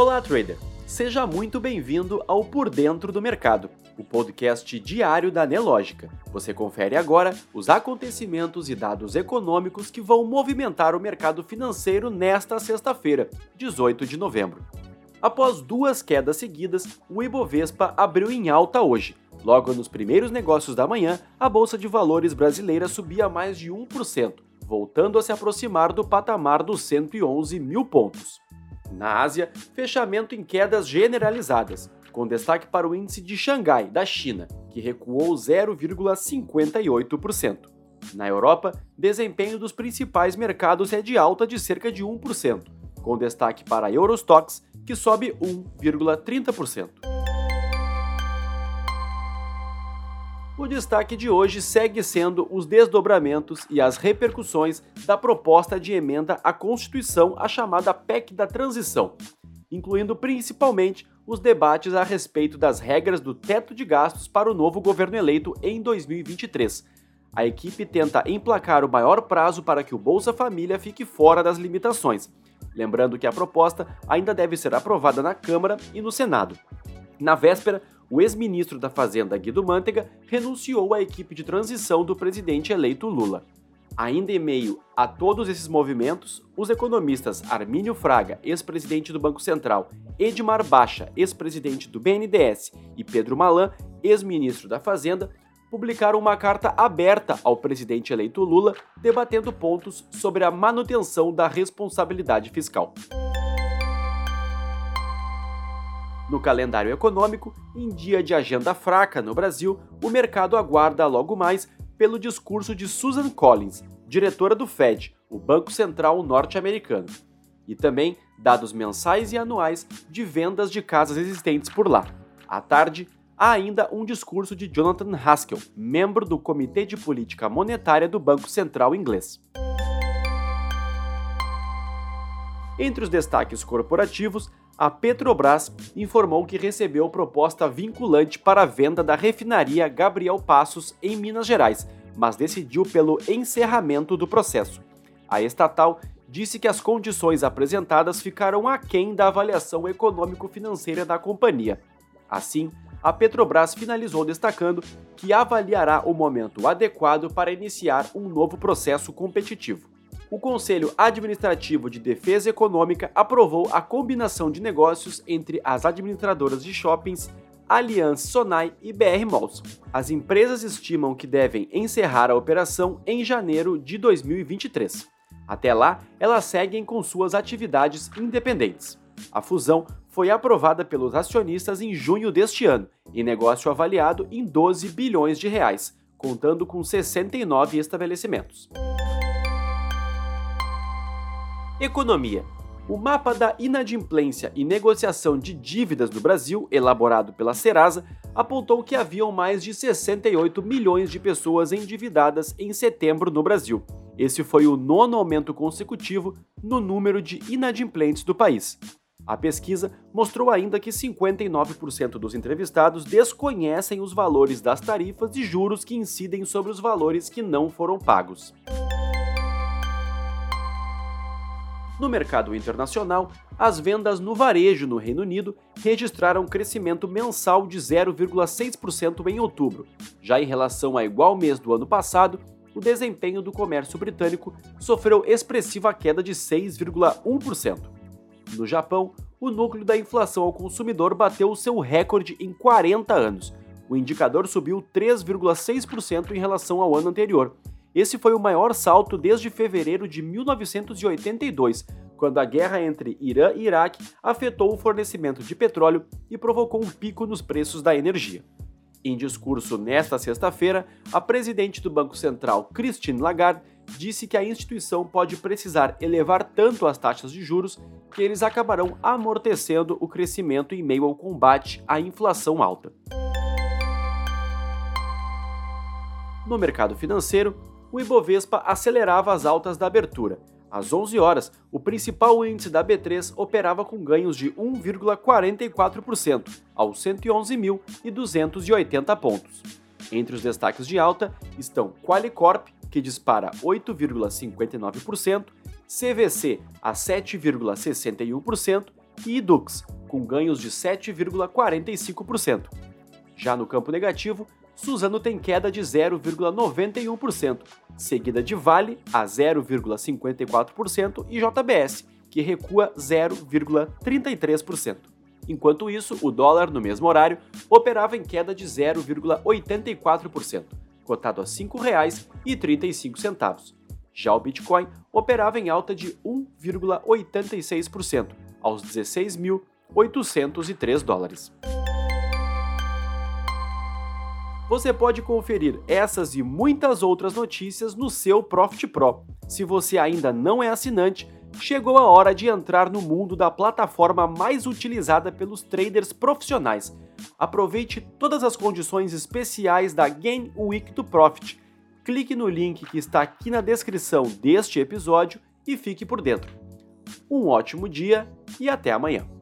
Olá, trader! Seja muito bem-vindo ao Por Dentro do Mercado, o podcast diário da Nelógica. Você confere agora os acontecimentos e dados econômicos que vão movimentar o mercado financeiro nesta sexta-feira, 18 de novembro. Após duas quedas seguidas, o Ibovespa abriu em alta hoje. Logo nos primeiros negócios da manhã, a Bolsa de Valores brasileira subia mais de 1%, voltando a se aproximar do patamar dos 111 mil pontos. Na Ásia, fechamento em quedas generalizadas, com destaque para o índice de Xangai, da China, que recuou 0,58%. Na Europa, desempenho dos principais mercados é de alta de cerca de 1%, com destaque para a Eurostox, que sobe 1,30%. O destaque de hoje segue sendo os desdobramentos e as repercussões da proposta de emenda à Constituição, a chamada PEC da Transição, incluindo principalmente os debates a respeito das regras do teto de gastos para o novo governo eleito em 2023. A equipe tenta emplacar o maior prazo para que o Bolsa Família fique fora das limitações, lembrando que a proposta ainda deve ser aprovada na Câmara e no Senado. Na véspera, o ex-ministro da Fazenda Guido Mantega renunciou à equipe de transição do presidente eleito Lula. Ainda em meio a todos esses movimentos, os economistas Armínio Fraga, ex-presidente do Banco Central, Edmar Baixa, ex-presidente do BNDES, e Pedro Malan, ex-ministro da Fazenda, publicaram uma carta aberta ao presidente eleito Lula, debatendo pontos sobre a manutenção da responsabilidade fiscal. No calendário econômico, em dia de agenda fraca no Brasil, o mercado aguarda logo mais pelo discurso de Susan Collins, diretora do Fed, o Banco Central norte-americano, e também dados mensais e anuais de vendas de casas existentes por lá. À tarde, há ainda um discurso de Jonathan Haskell, membro do Comitê de Política Monetária do Banco Central inglês. Entre os destaques corporativos, a Petrobras informou que recebeu proposta vinculante para a venda da refinaria Gabriel Passos em Minas Gerais, mas decidiu pelo encerramento do processo. A estatal disse que as condições apresentadas ficaram aquém da avaliação econômico-financeira da companhia. Assim, a Petrobras finalizou destacando que avaliará o momento adequado para iniciar um novo processo competitivo o Conselho Administrativo de Defesa Econômica aprovou a combinação de negócios entre as administradoras de shoppings Allianz Sonai e BR Malls. As empresas estimam que devem encerrar a operação em janeiro de 2023. Até lá, elas seguem com suas atividades independentes. A fusão foi aprovada pelos acionistas em junho deste ano, em negócio avaliado em 12 bilhões de reais, contando com 69 estabelecimentos. Economia. O mapa da inadimplência e negociação de dívidas do Brasil, elaborado pela Serasa, apontou que haviam mais de 68 milhões de pessoas endividadas em setembro no Brasil. Esse foi o nono aumento consecutivo no número de inadimplentes do país. A pesquisa mostrou ainda que 59% dos entrevistados desconhecem os valores das tarifas e juros que incidem sobre os valores que não foram pagos. No mercado internacional, as vendas no varejo no Reino Unido registraram um crescimento mensal de 0,6% em outubro. Já em relação a igual mês do ano passado, o desempenho do comércio britânico sofreu expressiva queda de 6,1%. No Japão, o núcleo da inflação ao consumidor bateu seu recorde em 40 anos. O indicador subiu 3,6% em relação ao ano anterior esse foi o maior salto desde fevereiro de 1982, quando a guerra entre Irã e Iraque afetou o fornecimento de petróleo e provocou um pico nos preços da energia. Em discurso nesta sexta-feira, a presidente do Banco Central, Christine Lagarde, disse que a instituição pode precisar elevar tanto as taxas de juros que eles acabarão amortecendo o crescimento em meio ao combate à inflação alta. No mercado financeiro, o Ibovespa acelerava as altas da abertura. Às 11 horas, o principal índice da B3 operava com ganhos de 1,44%, aos 111.280 pontos. Entre os destaques de alta estão Qualicorp, que dispara 8,59%, CVC a 7,61% e Edux, com ganhos de 7,45%. Já no campo negativo, Suzano tem queda de 0,91%, seguida de Vale a 0,54% e JBS, que recua 0,33%. Enquanto isso, o dólar no mesmo horário operava em queda de 0,84%, cotado a R$ 5,35. Já o Bitcoin operava em alta de 1,86%, aos 16.803 dólares. Você pode conferir essas e muitas outras notícias no seu Profit Pro. Se você ainda não é assinante, chegou a hora de entrar no mundo da plataforma mais utilizada pelos traders profissionais. Aproveite todas as condições especiais da Game Week do Profit. Clique no link que está aqui na descrição deste episódio e fique por dentro. Um ótimo dia e até amanhã!